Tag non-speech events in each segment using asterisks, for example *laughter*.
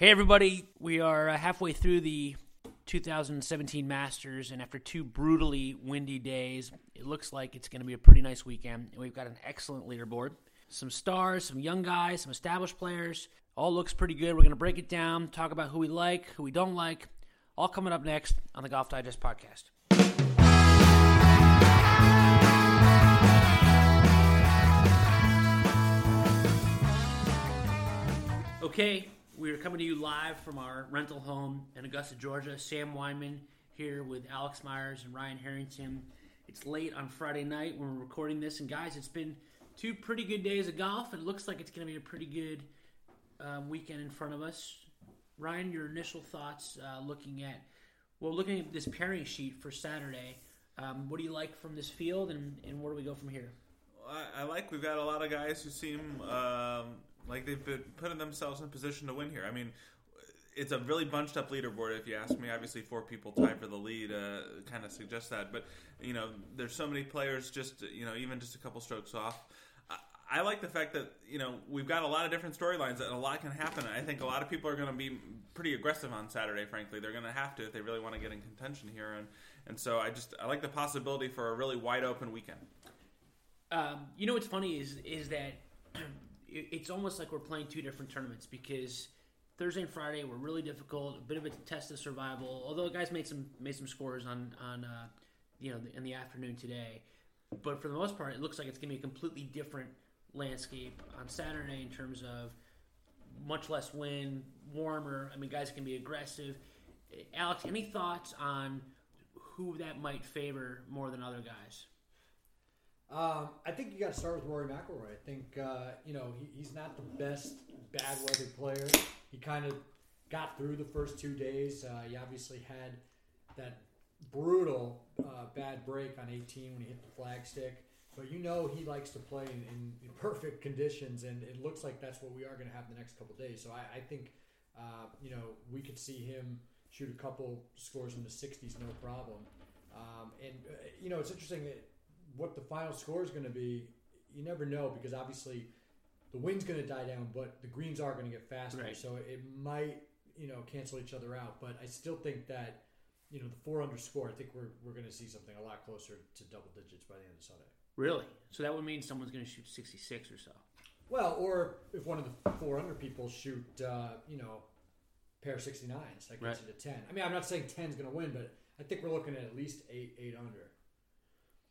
Hey, everybody. We are uh, halfway through the 2017 Masters, and after two brutally windy days, it looks like it's going to be a pretty nice weekend. And we've got an excellent leaderboard. Some stars, some young guys, some established players. All looks pretty good. We're going to break it down, talk about who we like, who we don't like. All coming up next on the Golf Digest podcast. Okay, we are coming to you live from our rental home in Augusta, Georgia. Sam Weinman here with Alex Myers and Ryan Harrington. It's late on Friday night when we're recording this, and guys, it's been two pretty good days of golf. It looks like it's going to be a pretty good um, weekend in front of us. Ryan, your initial thoughts uh, looking at well, looking at this pairing sheet for Saturday. Um, what do you like from this field, and, and where do we go from here? I, I like we've got a lot of guys who seem um, like they've been putting themselves in position to win here. I mean, it's a really bunched up leaderboard. If you ask me, obviously four people tied for the lead uh, kind of suggests that. But you know, there's so many players just you know even just a couple strokes off. I, I like the fact that you know we've got a lot of different storylines and a lot can happen. I think a lot of people are going to be pretty aggressive on Saturday. Frankly, they're going to have to if they really want to get in contention here. And and so I just I like the possibility for a really wide open weekend. Um, you know what's funny is is that it's almost like we're playing two different tournaments because Thursday and Friday were really difficult, a bit of a test of survival. Although guys made some made some scores on on uh, you know in the afternoon today, but for the most part, it looks like it's going to be a completely different landscape on Saturday in terms of much less wind, warmer. I mean, guys can be aggressive. Alex, any thoughts on who that might favor more than other guys? Um, I think you got to start with Rory McIlroy. I think uh, you know he, he's not the best bad weather player. He kind of got through the first two days. Uh, he obviously had that brutal uh, bad break on 18 when he hit the flagstick. But you know he likes to play in, in, in, perfect conditions, and it looks like that's what we are going to have the next couple days. So I, I think uh, you know we could see him shoot a couple scores in the 60s, no problem. Um, and uh, you know it's interesting that what the final score is going to be, you never know because obviously the wind's going to die down, but the greens are going to get faster. Right. So it might, you know, cancel each other out. But I still think that, you know, the four under score, I think we're, we're going to see something a lot closer to double digits by the end of Sunday. Really? So that would mean someone's going to shoot 66 or so. Well, or if one of the four under people shoot, uh, you know, pair of 69s, that gets right. you to 10. I mean, I'm not saying 10 is going to win, but I think we're looking at at least eight, eight under.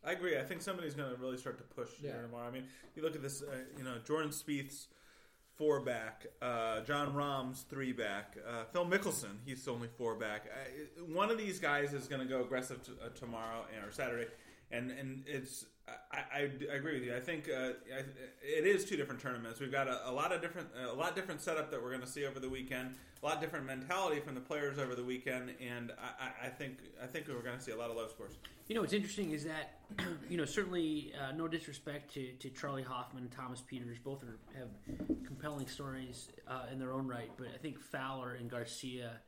I agree. I think somebody's going to really start to push yeah. here tomorrow. I mean, you look at this. Uh, you know, Jordan Spieth's four back, uh, Jon Rahm's three back, uh, Phil Mickelson he's only four back. one of these guys is going to go aggressive t- uh, tomorrow or Saturday, and and it's I, I, I, agree with you. I think uh, I, it is two different tournaments. We've got a, a, lot of different, a lot different setup that we're going to see over the weekend. A lot different mentality from the players over the weekend, and I, think I think we're going to see a lot of low scores. You know, what's interesting is that *clears throat* you know certainly uh, no disrespect to, to Charley Hoffman and Thomas Pieters, both are, have compelling stories uh, in their own right, but I think Fowler and Garcia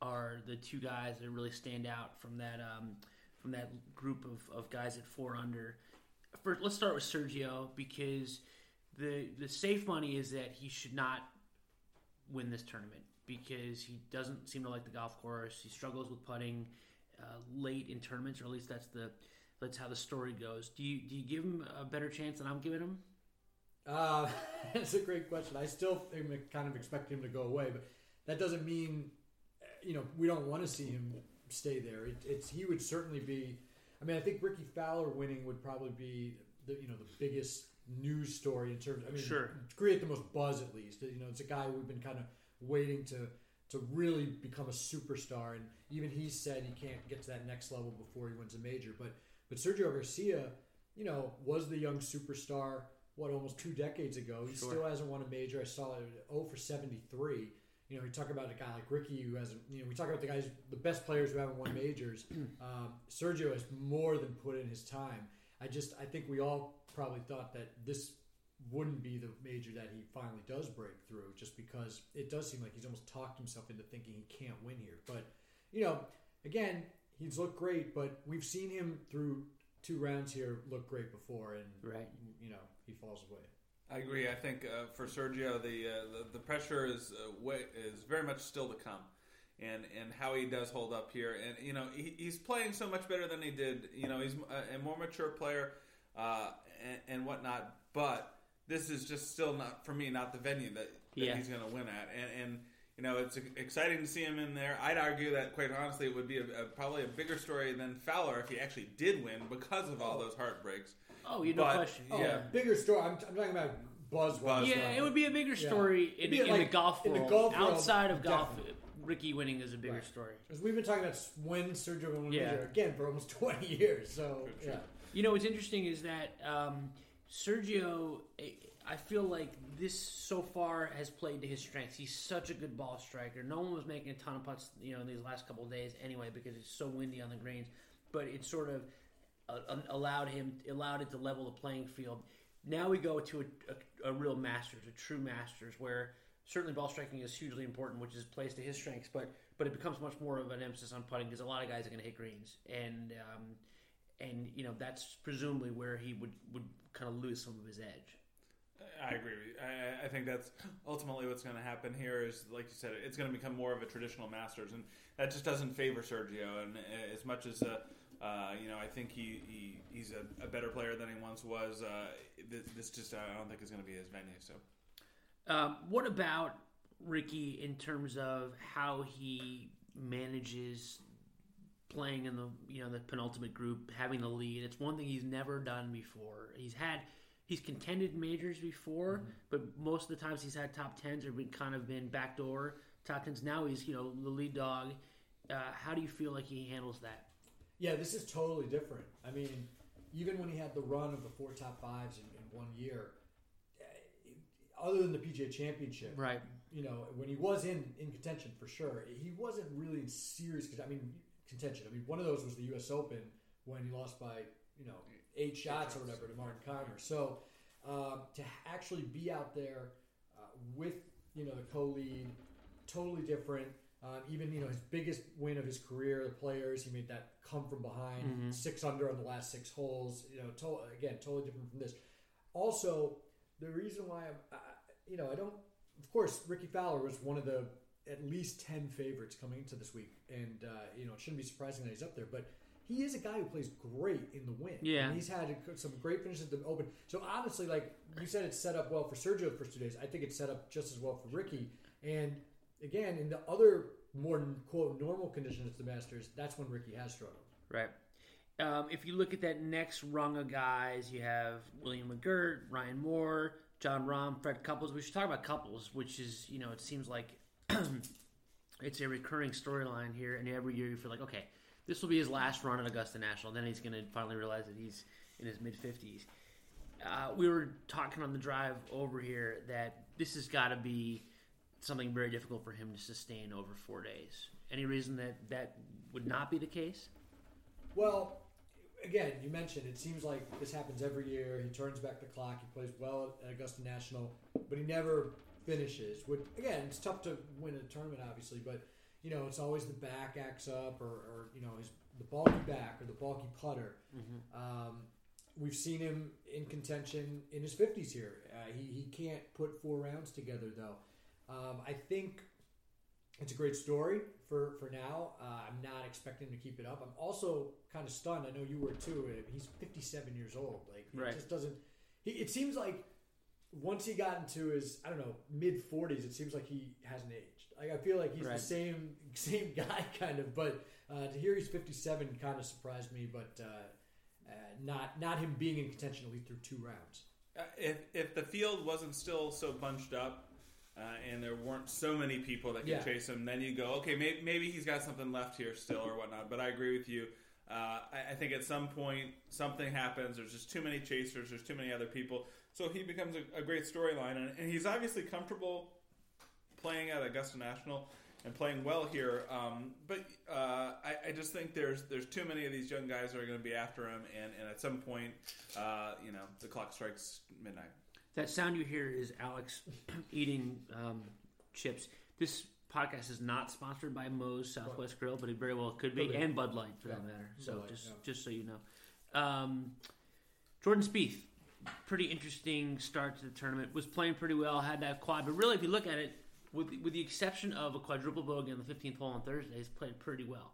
are the two guys that really stand out from that um, from that group of, of guys at four under let's start with Sergio because the the safe money is that he should not win this tournament because he doesn't seem to like the golf course. He struggles with putting uh, late in tournaments, or at least that's the that's how the story goes. Do you do you give him a better chance than I'm giving him? Uh, *laughs* that's a great question. I still am kind of expecting him to go away, but that doesn't mean you know we don't want to see him stay there. It, it's he would certainly be I mean, I think Rickie Fowler winning would probably be the you know the biggest news story in terms. I mean, sure. create the most buzz at least. You know, it's a guy we've been kind of waiting to to really become a superstar, and even he said he can't get to that next level before he wins a major. But but Sergio Garcia, you know, was the young superstar. What almost two decades ago, he sure. still hasn't won a major. I saw it 0 for 73 you know, we talk about a guy like Rickie who hasn't, you know, we talk about the guys, the best players who haven't won majors. *clears throat* Um, Sergio has more than put in his time. I just, I think we all probably thought that this wouldn't be the major that he finally does break through, just because it does seem like he's almost talked himself into thinking he can't win here. But you know, again, he's looked great, but we've seen him through two rounds here look great before, and right, you know, he falls away. I agree. I think uh, for Sergio, the, uh, the, the pressure is uh, way, is very much still to come, and and how he does hold up here, and you know he, he's playing so much better than he did. You know he's a, a more mature player uh, and, and, whatnot, but this is just still not for me not the venue that, that yeah. he's going to win at, and, and you know, it's exciting to see him in there. I'd argue that, quite honestly, it would be a, a, probably a bigger story than Fowler if he actually did win because of all those heartbreaks. Oh, you no question. Oh, yeah, bigger story. I'm, I'm talking about buzz. buzz yeah, it would be a bigger story yeah. in, in like, the golf world. In the golf Outside of golf, definitely. Rickie winning is a bigger right. story. Because we've been talking about when Sergio won yeah. again for almost *laughs* 20 years. So yeah. You know what's interesting is that um, Sergio. I feel like this so far has played to his strengths. He's such a good ball striker. No one was making a ton of putts, you know, in these last couple of days anyway because it's so windy on the greens. But it sort of uh, allowed him allowed it to level the playing field. Now we go to a, a, a, real Masters, a true Masters, where certainly ball striking is hugely important, which is plays to his strengths. But but it becomes much more of an emphasis on putting because a lot of guys are going to hit greens, and um, and you know that's presumably where he would would kind of lose some of his edge. I agree. I, I, think that's ultimately what's going to happen here. Is like you said, it's going to become more of a traditional Masters, and that just doesn't favor Sergio. And as much as uh, uh, you know, I think he, he he's a, a, better player than he once was. Uh, this, this, just I don't think is going to be his venue. So, um, what about Rickie in terms of how he manages playing in the you know the penultimate group, having the lead? It's one thing he's never done before. He's had he's contended majors before, mm-hmm. but most of the times he's had top tens or been kind of been backdoor top tens. Now he's you know the lead dog. Uh, how do you feel like he handles that? Yeah, this is totally different. I mean, even when he had the run of the four top fives in, in one year, eh, other than the PGA Championship, right? You know, when he was in in contention for sure, he wasn't really in serious. I mean, contention. I mean, one of those was the U.S. Open when he lost by you know eight shots or whatever to Martin Kaymer. So um, to actually be out there uh, with you know the co-lead, totally different. Um, even you know his biggest win of his career, the players he made that come from behind, mm-hmm. six under on the last six holes. You know, to- again, totally different from this. Also, the reason why I'm, I, you know, I don't. Of course, Rickie Fowler was one of the at least ten favorites coming into this week, and uh, you know it shouldn't be surprising that he's up there. But he is a guy who plays great in the wind. Yeah, and he's had some great finishes at the Open. So honestly, like you said, it's set up well for Sergio the first two days. I think it's set up just as well for Rickie. And again, in the other more quote normal conditions the Masters, that's when Rickie has struggled. Right. Um, if you look at that next rung of guys, you have William McGirt, Ryan Moore, Jon Rahm, Fred Couples. We should talk about Couples, which is you know it seems like *clears throat* it's a recurring storyline here, and every year you feel like okay this will be his last run at Augusta National. Then he's going to finally realize that he's in his mid 50s. Uh, we were talking on the drive over here that this has got to be something very difficult for him to sustain over four days. Any reason that that would not be the case? Well, again, you mentioned it seems like this happens every year. He turns back the clock. He plays well at Augusta National, but he never finishes. Which again, it's tough to win a tournament, obviously, but you know, it's always the back acts up or, or you know, his the bulky back or the bulky putter. Mm-hmm. Um, we've seen him in contention in his 50s here. Uh, he, he can't put four rounds together, though. Um, I think it's a great story for, for now. Uh, I'm not expecting him to keep it up. I'm also kind of stunned. I know you were too. He's 57 years old. Like, he right. just doesn't. He, it seems like once he got into his, I don't know, mid 40s, it seems like he hasn't aged. Like I feel like he's right. the same *laughs* same guy kind of, but uh, to hear he's 57 kind of surprised me. But uh, uh, not not him being in contention at least through two rounds. Uh, if if the field wasn't still so bunched up. Uh, and there weren't so many people that could yeah. chase him. Then you go, okay, maybe, maybe he's got something left here still or whatnot. But I agree with you. Uh, I, I, think at some point something happens. There's just too many chasers. There's too many other people. So he becomes a, a great storyline, and, and, he's obviously comfortable playing at Augusta National and playing well here. Um, but uh, I, I, just think there's there's too many of these young guys that are going to be after him, and, and at some point, uh, you know, the clock strikes midnight. That sound you hear is Alex *clears throat* eating um, chips. This podcast is not sponsored by Moe's Southwest Grill, but it very well could be, and Bud Light for yeah. that matter. So Light, just yeah. just so you know, um, Jordan Spieth pretty interesting start to the tournament. Was playing pretty well, had that quad, but really, if you look at it, with with the exception of a quadruple bogey on the 15th hole on Thursday, he's played pretty well.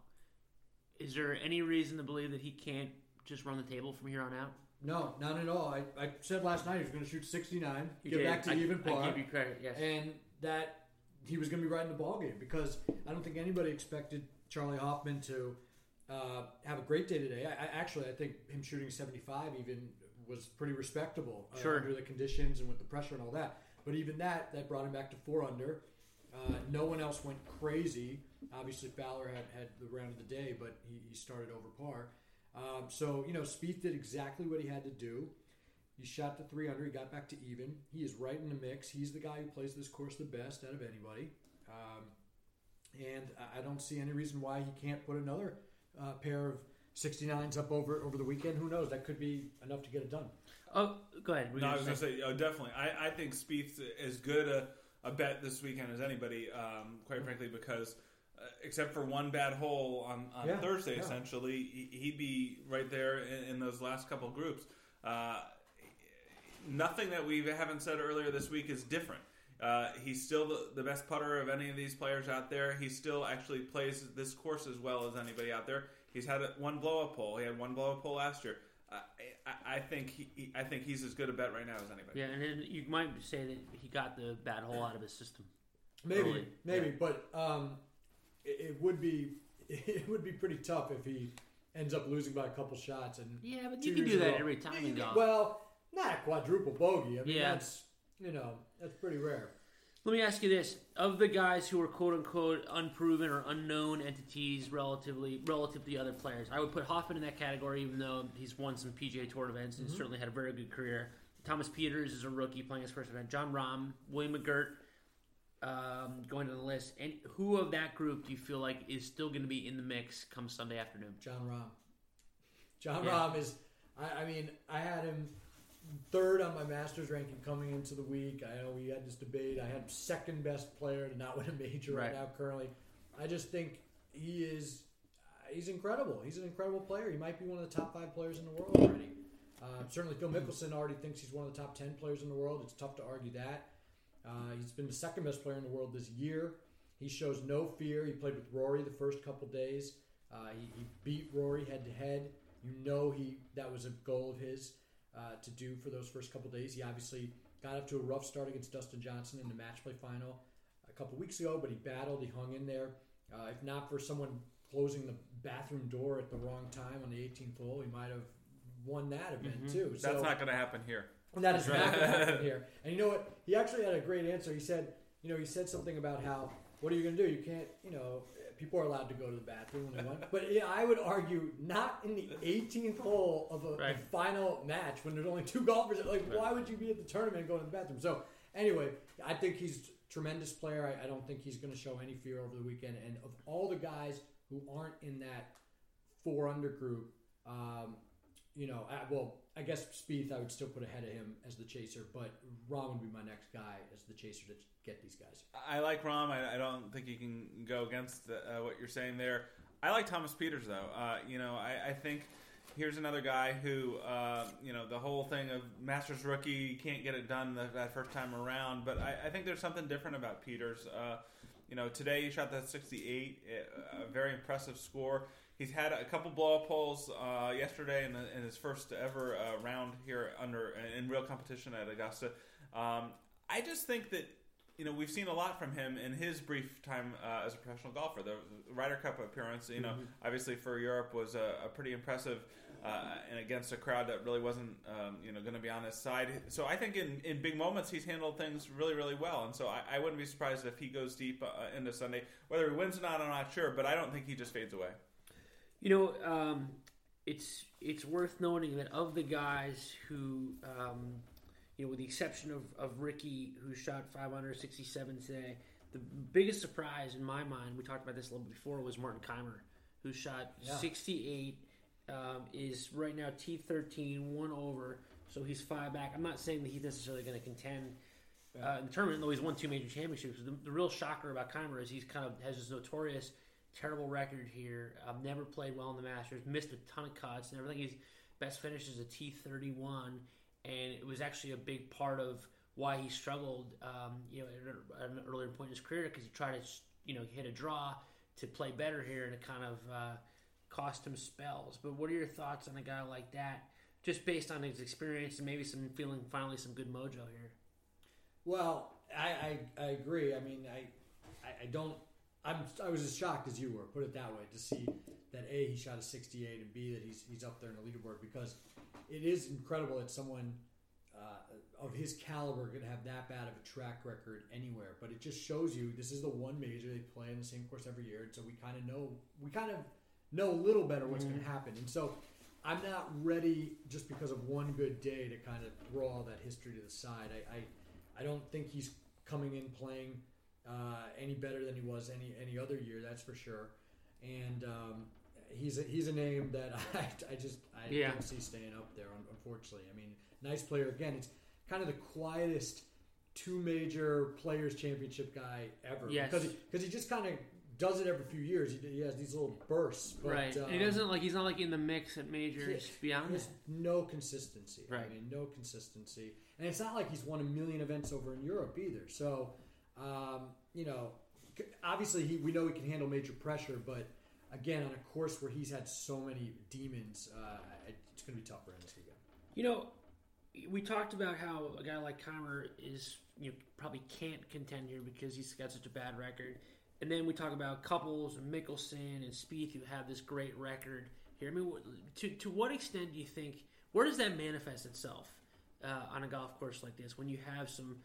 Is there any reason to believe that he can't just run the table from here on out? No, not at all. I, I said last night he was going to shoot 69, you get did. back to I, even par. I give you credit, yes. And that he was going to be right in the ball game because I don't think anybody expected Charley Hoffman to uh, have a great day today. I, I, actually I think him shooting 75 even was pretty respectable uh, sure. under the conditions and with the pressure and all that. But even that that brought him back to four under. Uh, no one else went crazy. Obviously Fowler had, had the round of the day, but he, he started over par. Um, so you know Spieth did exactly what he had to do. He shot the 300. He got back to even. He is right in the mix. He's the guy who plays this course the best out of anybody. Um, and I don't see any reason why he can't put another uh, pair of 69s up over over the weekend. Who knows? That could be enough to get it done. Oh, go ahead. No, I was going to say, oh, definitely. I, I think Spieth is good a, a bet this weekend as anybody, um, quite frankly, because uh, except for one bad hole on, on yeah, Thursday, yeah. essentially, he'd be right there in, in those last couple groups. Uh, nothing that we haven't said earlier this week is different. Uh, he's still the, the, best putter of any of these players out there. He still actually plays this course as well as anybody out there. He's had one blow up hole. He had one blow up hole last year. Uh, I, I, think he, I think he's as good a bet right now as anybody. Yeah, and you might say that he got the bad hole out of his system. Maybe, early. maybe, yeah. but um, it, it, would be *laughs* it would be pretty tough if he ends up losing by a couple shots. And yeah, but you can do that every time in golf. Well, not a quadruple bogey. I mean, yeah. that's you know that's pretty rare. Let me ask you this: of the guys who are quote unquote unproven or unknown entities relatively relative to the other players, I would put Hoffman in that category, even though he's won some PGA Tour events and mm-hmm. certainly had a very good career. Thomas Pieters is a rookie playing his first event. Jon Rahm, William McGirt, um, going to the list. And who of that group do you feel like is still going to be in the mix come Sunday afternoon? Jon Rahm. Jon yeah. Rahm is. I, I mean, I had him third on my Masters ranking coming into the week. I know we had this debate. I had second best player to not win a major right, right now currently. I just think he is he's incredible. He's an incredible player. He might be one of the top five players in the world already. Uh, certainly, Phil Mickelson already thinks he's one of the top ten players in the world. It's tough to argue that. Uh, he's been the second best player in the world this year. He shows no fear. He played with Rory the first couple days. Uh, he, he, beat Rory head to head. You know he that was a goal of his uh, to do for those first couple days. He obviously got up to a rough start against Dustin Johnson in the match play final a couple weeks ago, but he battled, he hung in there. Uh, if not for someone closing the bathroom door at the wrong time on the 18th hole, he might have won that event mm-hmm. too. So, That's not going to happen here. That is not going to happen *laughs* here. And you know what? He actually had a great answer. He said, you know, he said something about how, what are you going to do? You can't, you know, people are allowed to go to the bathroom when they want. But yeah, I would argue not in the 18th hole of a, right. final match when there's only two golfers. Like, right. why would you be at the tournament and go to the bathroom? So anyway, I think he's a tremendous player. I, I don't think he's going to show any fear over the weekend. And of all the guys who aren't in that four under group, um, you know, I, well, I guess Spieth I would still put ahead of him as the chaser, but Rahm would be my next guy as the chaser to get these guys. I like Rahm. I, I don't think you can go against the, uh, what you're saying there. I like Thomas Pieters though. Uh, you know, I, I, think here's another guy who, uh, you know, the whole thing of Masters rookie can't get it done the, that first time around. But I, I, think there's something different about Pieters. Uh, you know, today he shot that 68, a very impressive score. He's had a couple blow up holes uh, yesterday in, the, in, his first ever uh, round here under in real competition at Augusta. Um, I just think that you know we've seen a lot from him in his brief time uh, as a professional golfer. The Ryder Cup appearance, you know, mm-hmm. obviously for Europe was a, a pretty impressive. Uh, and against a crowd that really wasn't, um, you know, going to be on his side. So I think in, in big moments he's handled things really, really well. And so I, I wouldn't be surprised if he goes deep uh, into Sunday. Whether he wins or not, I'm not sure, but I don't think he just fades away. You know, um, it's it's worth noting that of the guys who, um, you know, with the exception of, of Rickie, who shot 567 today, the biggest surprise in my mind, we talked about this a little bit before, was Martin Kaymer, who shot yeah. 68, um, is right now T13, one over, so he's five back. I'm not saying that he's necessarily going to contend uh, in the tournament, though he's won two major championships. The, the real shocker about Kaymer is he's kind of has this notorious – terrible record here. I've never played well in the Masters. Missed a ton of cuts and everything. His best finish is a T thirty one, and it was actually a big part of why he struggled, um, you know, at an earlier point in his career because he tried to, you know, hit a draw to play better here, and it kind of uh, cost him spells. But what are your thoughts on a guy like that, just based on his experience and maybe some feeling finally some good mojo here? Well, I, I, I agree. I mean, I, I don't. I'm, I was as shocked as you were. Put it that way. To see that a he shot a 68 and b that he's he's up there in the leaderboard because it is incredible that someone uh, of his caliber could have that bad of a track record anywhere. But it just shows you this is the one major they play in the same course every year, and so we kind of know we kind of know a little better what's mm-hmm. going to happen. And so I'm not ready just because of one good day to kind of throw all that history to the side. I I, I don't think he's coming in playing uh, any better than he was any any other year. That's for sure. And um, he's a, he's a name that *laughs* I, I just I yeah. don't see staying up there. Unfortunately, I mean, nice player. Again, it's kind of the quietest two major players championship guy ever. Yes. because he, because he just kind of does it every few years. He, he has these little bursts, but, right? Um, he doesn't like he's not like in the mix at majors. Beyond there's no consistency. Right. I mean, no consistency, and it's not like he's won a million events over in Europe either. So, um, you know, obviously he we know he can handle major pressure, but again, on a course where he's had so many demons, uh, it's going to be tough for him this weekend. You know, we talked about how a guy like Kaymer is you know, probably can't contend here because he's got such a bad record. And then we talk about Couples and Mickelson and Spieth who have this great record here. I mean, to to what extent do you think? Where does that manifest itself uh, on a golf course like this? When you have some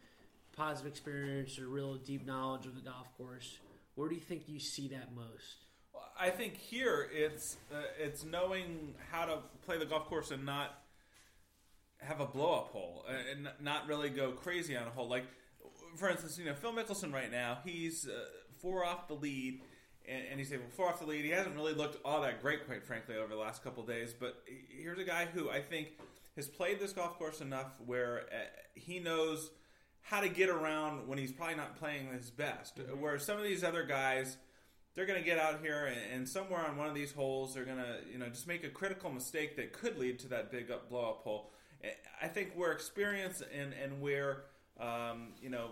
positive experience or real deep knowledge of the golf course, where do you think you see that most? I think here it's uh, it's knowing how to play the golf course and not have a blow up hole uh, and not really go crazy on a hole. Like for instance, you know Phil Mickelson right now he's uh, four off the lead. And, and he said, well, four off the lead. He hasn't really looked all that great, quite frankly, over the last couple days. But here's a guy who I think has played this golf course enough where uh, he knows how to get around when he's probably not playing his best. Mm-hmm. Where some of these other guys, they're going to get out here and, and, somewhere on one of these holes, they're going to you know just make a critical mistake that could lead to that big up blow up hole. I think where experience and and where um, you know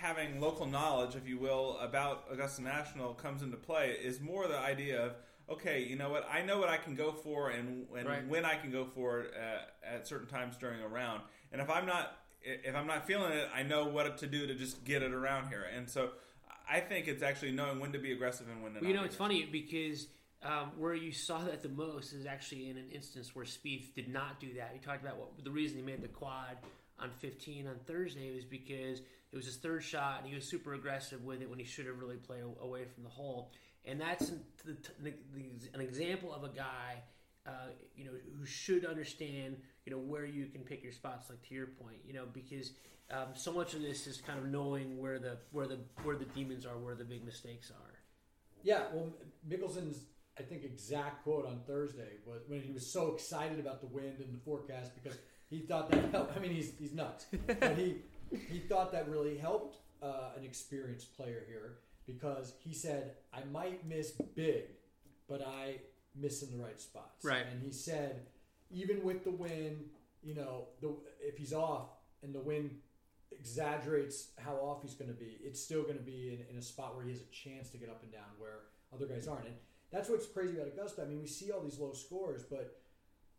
having local knowledge, if you will, about Augusta National comes into play is more the idea of okay, you know what, I know what I can go for and, and right. when I can go for it at, at certain times during a round, and if I'm not if I'm not feeling it, I know what to do to just get it around here, and so I think it's actually knowing when to be aggressive and when to. Well, you know, it's funny because um, where you saw that the most is actually in an instance where Spieth did not do that. He talked about what the reason he made the quad on 15 on Thursday was because it was his third shot and he was super aggressive with it when he should have really played away from the hole. And that's the, the, the, an example of a guy, uh, you know, who should understand, you know, where you can pick your spots. Like to your point, you know, because um, so much of this is kind of knowing where the where the where the demons are, where the big mistakes are. Yeah, well, Mickelson's I think exact quote on Thursday was when he was so excited about the wind and the forecast because he thought that helped. I mean, he's he's nuts, but he he thought that really helped uh, an experienced player here because he said I might miss big, but I miss in the right spots. Right, and he said even with the wind, you know, the if he's off and the wind exaggerates how off he's going to be, it's still going to be in, in a spot where he has a chance to get up and down where other guys aren't. And that's what's crazy about Augusta. I mean, we see all these low scores, but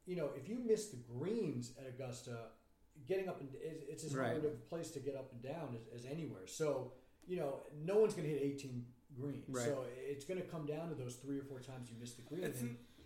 you know, if you miss the greens at Augusta, getting up and it's as right. hard of a place to get up and down as, as anywhere. So you know, no one's going to hit 18 greens. Right. So it's going to come down to those three or four times you miss the green.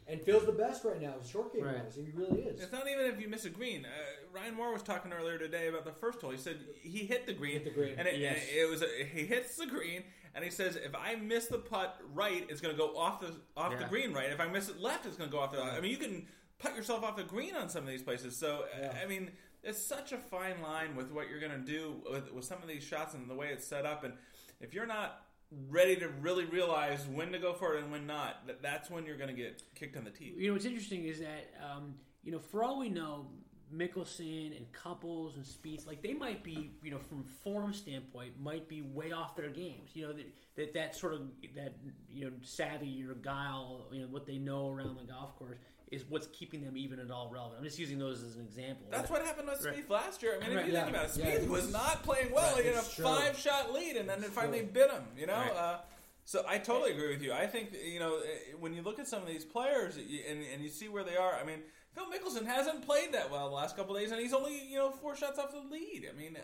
And, and Phil's the best right now. Short game right. wise, he really is. It's not even if you miss a green. Uh, Ryan Moore was talking earlier today about the first hole. He said he hit the green, hit the green, and it, yes. and it was a, he hits the green, and he says if I miss the putt right, it's going to go off the off yeah. the green right. If I miss it left, it's going to go off the. I mean, you can putt yourself off the green on some of these places. So yeah. I mean, it's such a fine line with what you're going to do with, with some of these shots and the way it's set up. And if you're not ready to really realize when to go for it and when not, that, that's when you're going to get kicked on the teeth. You know, what's interesting is that, um, you know, for all we know, Mickelson and Couples and Spieth, like they might be, you know, from form standpoint, might be way off their games. You know, that that, that sort of that you know savvy or guile, you know, what they know around the golf course is what's keeping them even at all relevant. I'm just using those as an example. That's what happened with Right. Spieth last year. I mean, if you yeah, think about it, yeah, Spieth he was, not playing well. Right, he had a five shot lead, and then it finally true. bit him. You know. Right. Uh, so I totally agree with you. I think you know eh, when you look at some of these players and, and you see where they are. I mean, Phil Mickelson hasn't played that well the last couple of days, and he's only you know four shots off the lead. I mean,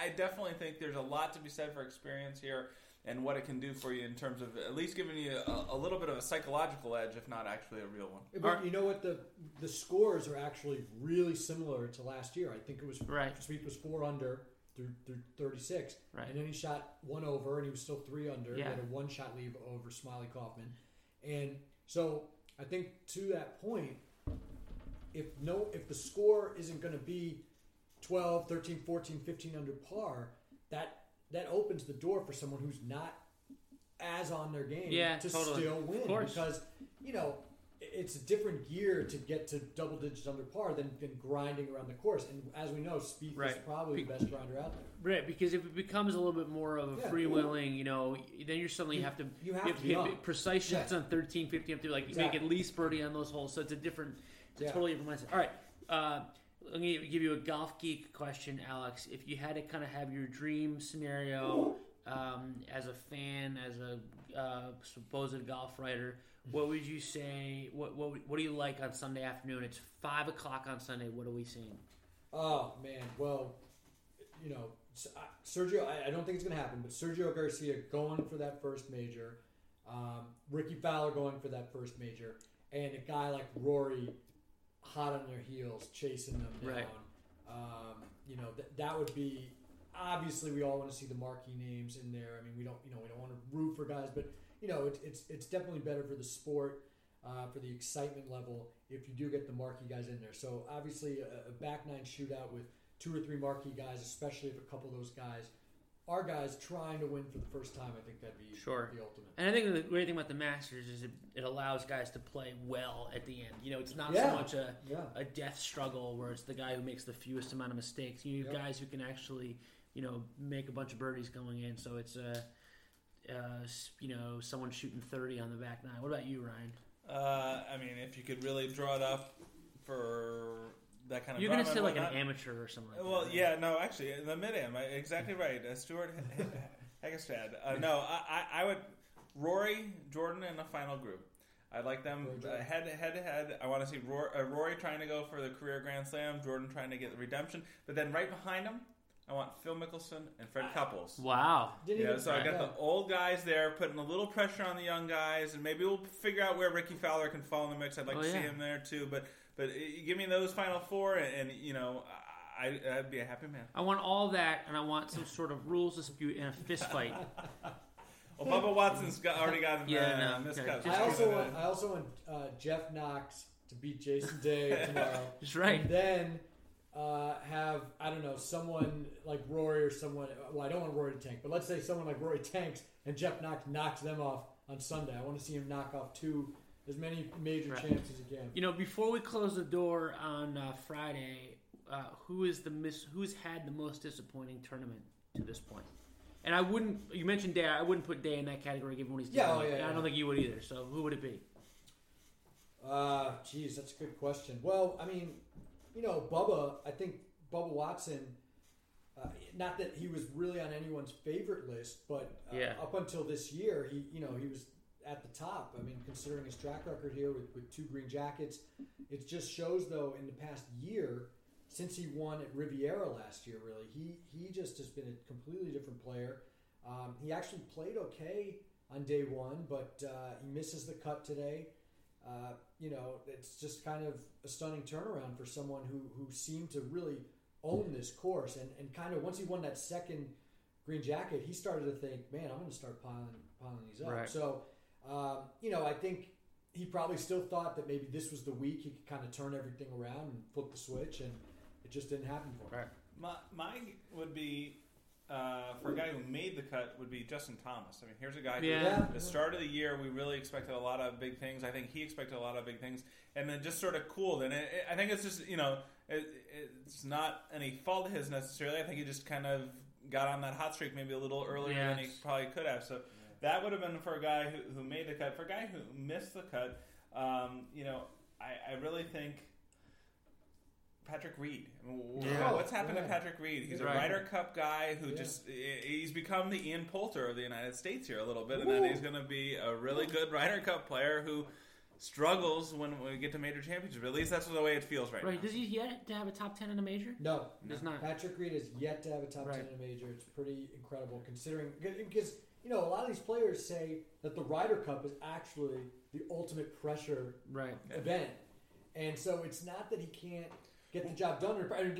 I, I definitely think there's a lot to be said for experience here and what it can do for you in terms of at least giving you a, a little bit of a psychological edge, if not actually a real one. But Are- you know what? The the scores are actually really similar to last year. I think it was Right. Spieth was four under through through thirty six, Right. and then he shot one over, and he was still three under. He had a one shot lead over Smylie Kaufman, and so I think to that point, if no if the score isn't going to be 12, 13, 14, 15 under par, that that opens the door for someone who's not as on their game Yeah, to totally. still win because you know it's a different gear to get to double digits under par than, than grinding around the course. And as we know, Spieth is probably the best grinder out there. Right, because if it becomes a little bit more of a Yeah. freewheeling, you know, then you're suddenly You- have to you have to be hit on. precise shots Yeah. on 13, 15 up to like Exactly. make at least birdie on those holes. So it's a different, it's a Yeah. totally different mindset. All right, uh, let me give you a golf geek question, Alex. If you had to kind of have your dream scenario um, as a fan, as a uh, supposed golf writer, what would you say? What, what what do you like on Sunday afternoon? It's five o'clock on Sunday. What are we seeing? Oh man, well, you know, Sergio. I, I don't think it's going to happen, but Sergio Garcia going for that first major, um, Rickie Fowler going for that first major, and a guy like Rory, hot on their heels, chasing them down. Right. Um, you know, th- that would be. Obviously, we all want to see the marquee names in there. I mean, we don't, you know, we don't want to root for guys, but you know, it, it's it's definitely better for the sport, uh, for the excitement level if you do get the marquee guys in there. So obviously, a, a back nine shootout with two or three marquee guys, especially if a couple of those guys are guys trying to win for the first time, I think that'd be Sure. the ultimate. And I think the great thing about the Masters is it, it allows guys to play well at the end. You know, it's not Yeah. so much a, Yeah. a death struggle where it's the guy who makes the fewest amount of mistakes. You have Yep. guys who can actually, you know, make a bunch of birdies going in. So it's a, uh, you know, someone shooting 30 on the back nine. What about you, Ryan? Uh, I mean, if you could really draw it up for that kind of You're going to drama say and like an amateur or something like Well, that. yeah, no, actually, the mid am exactly right. Uh, Stewart Hagestad. Uh, no, I, I, I would Rory Jordan in the final group. I'd like them uh, Jordan. head head to head. I want to see Rory, uh, Rory trying to go for the career Grand Slam, Jordan trying to get the redemption. But then right behind him, I want Phil Mickelson and Fred Couples. Wow. Didn't Yeah, so I got yeah. the old guys there, putting a little pressure on the young guys, and maybe we'll figure out where Rickie Fowler can fall in the mix. I'd like Oh, to see him there too. But but uh, give me those final four, and, and you know, I, I'd be a happy man. I want all that, and I want some sort of rules dispute and a fist fight. *laughs* Well, Bubba Watson's got, already got Yeah, uh, no, miscut. okay. I also give it want a- I also want uh, Jeff Knox to beat Jason Day *laughs* tomorrow. That's right. And then uh, have I don't know someone like Rory or someone. Well, I don't want Rory to tank, but let's say someone like Rory tanks and Jeff Knox knocks them off on Sunday. I want to see him knock off two as many major Right. he can. You know, before we close the door on uh, Friday, uh, who is the miss? Who's had the most disappointing tournament to this point? And I wouldn't. You mentioned Day. I wouldn't put Day in that category, given what he's Yeah, done. oh, yeah, And I don't think you would either. So who would it be? Uh, geez, that's a good question. Well, I mean, you know, Bubba. I think Bubba Watson. Uh, not that he was really on anyone's favorite list, but uh, Yeah. up until this year, he you know he was at the top. I mean, considering his track record here with, with two green jackets, it just shows though in the past year since he won at Riviera last year, really he he just has been a completely different player. Um, he actually played okay on day one, but uh, he misses the cut today. Uh, you know, it's just kind of a stunning turnaround for someone who, who seemed to really own this course. And, and kind of once he won that second green jacket, he started to think, man, I'm going to start piling, piling these up. Right. So, um, you know, I think he probably still thought that maybe this was the week he could kind of turn everything around and flip the switch, and it just didn't happen for him. Right. My, mine would be uh, for a guy who made the cut would be Justin Thomas. I mean, here's a guy who Yeah. Yeah. the start of the year we really expected a lot of big things. I think he expected a lot of big things, and then just sort of cooled. And it, it, I think it's just you know it, it's not any fault of his necessarily. I think he just kind of got on that hot streak maybe a little earlier than he probably could have. So that would have been for a guy who, who made the cut. For a guy who missed the cut, um, you know. I, I really think Patrick Reed. yeah. What's happened yeah. to Patrick Reed? He's right. a Ryder Cup guy who yeah. just he's become the Ian Poulter of the United States here a little bit, Ooh. and then he's going to be a really good Ryder Cup player who struggles when we get to major championships. At least that's the way it feels right, right. now. Does he yet to have a top ten in a major? No, does not. Patrick Reed has yet to have a top right. ten in a major. It's pretty incredible considering because you know a lot of these players say that the Ryder Cup is actually the ultimate pressure right. event, and so it's not that he can't get the job done.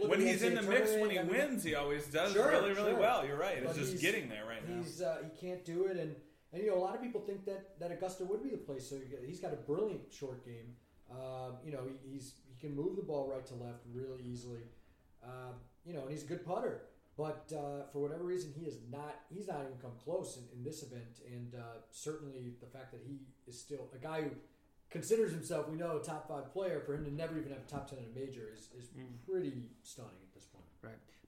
when he's in the mix, when he I mean, wins, he always does sure, really, really sure. well. You're right. It's just getting there right now. Uh, he can't do it, and and you know a lot of people think that that Augusta would be the place. So he's got a brilliant short game. Uh, you know he, he's he can move the ball right to left really easily. Uh, you know, and he's a good putter. But uh, for whatever reason, he is not. He's not even come close in, in this event, and uh, certainly the fact that he is still a guy who considers himself, we know, a top five player, for him to never even have a top ten in a major is, is mm. pretty stunning at this point.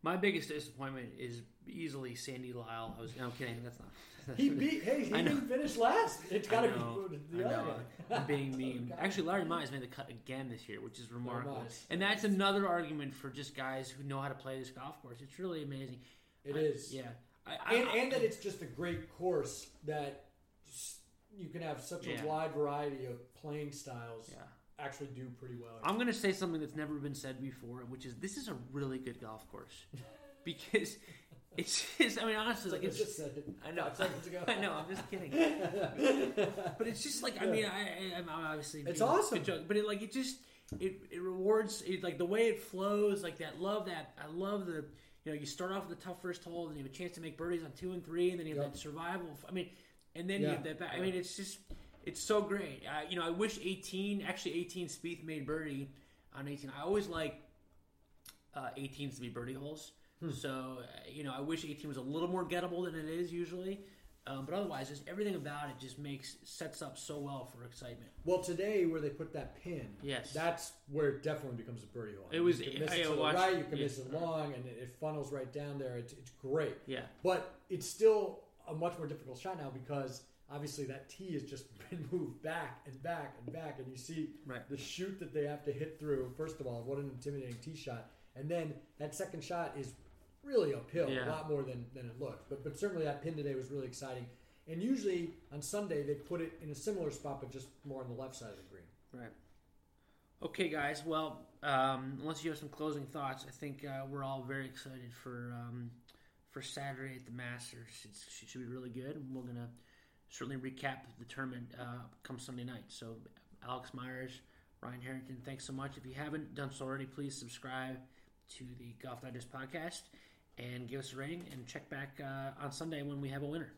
My biggest disappointment is easily Sandy Lyle. I was no I'm kidding. That's not. he beat. Hey, he didn't finish last. It's got to be the other guy. I'm being *laughs* mean. Actually, Larry Mize made the cut again this year, which is remarkable. And that's another argument for just guys who know how to play this golf course. It's really amazing. It I, is. Yeah. I, and, and that it's just a great course that you can have such a wide variety of playing styles. Yeah. Actually, do pretty well. I'm going to say something that's never been said before, which is this is a really good golf course *laughs* because it's just. I mean, honestly, like it's. Just said it I know. Seconds ago. *laughs* I know. I'm just kidding. *laughs* but it's just like I mean, I, I'm obviously. It's awesome. Joke, but it like it just it it rewards it like the way it flows like that. Love that. I love the you know you start off with the tough first hole and you have a chance to make birdies on two and three and then you have yep. that survival. I mean and then yeah. you have that back. I mean, it's just it's so great. Uh, you know, I wish 18 actually 18 Spieth made birdie on 18. I always like uh, 18s to be birdie holes. Hmm. So uh, you know, I wish 18 was a little more gettable than it is usually. Um, but otherwise, just everything about it just makes sets up so well for excitement. Well, today where they put that pin, yes, that's where it definitely becomes a birdie hole. It was you can miss I, it to the right, you can miss it long, and it, it funnels right down there. It's, it's great. Yeah, but it's still a much more difficult shot now because obviously that tee has just *laughs* been moved back and back and back, and you see right. the chute that they have to hit through. First of all, what an intimidating tee shot, and then that second shot is really uphill, yeah. a lot more than, than it looked. But but certainly that pin today was really exciting. And usually on Sunday they put it in a similar spot, but just more on the left side of the green. Right. Okay, guys. Well, um, unless you have some closing thoughts, I think uh, we're all very excited for um, for Saturday at the Masters. It's, it should be really good. We're to certainly recap the tournament uh, come Sunday night. So, Alex Myers, Ryan Harrington, thanks so much. If you haven't done so already, please subscribe to the Golf Digest podcast and give us a rating and check back uh, on Sunday when we have a winner.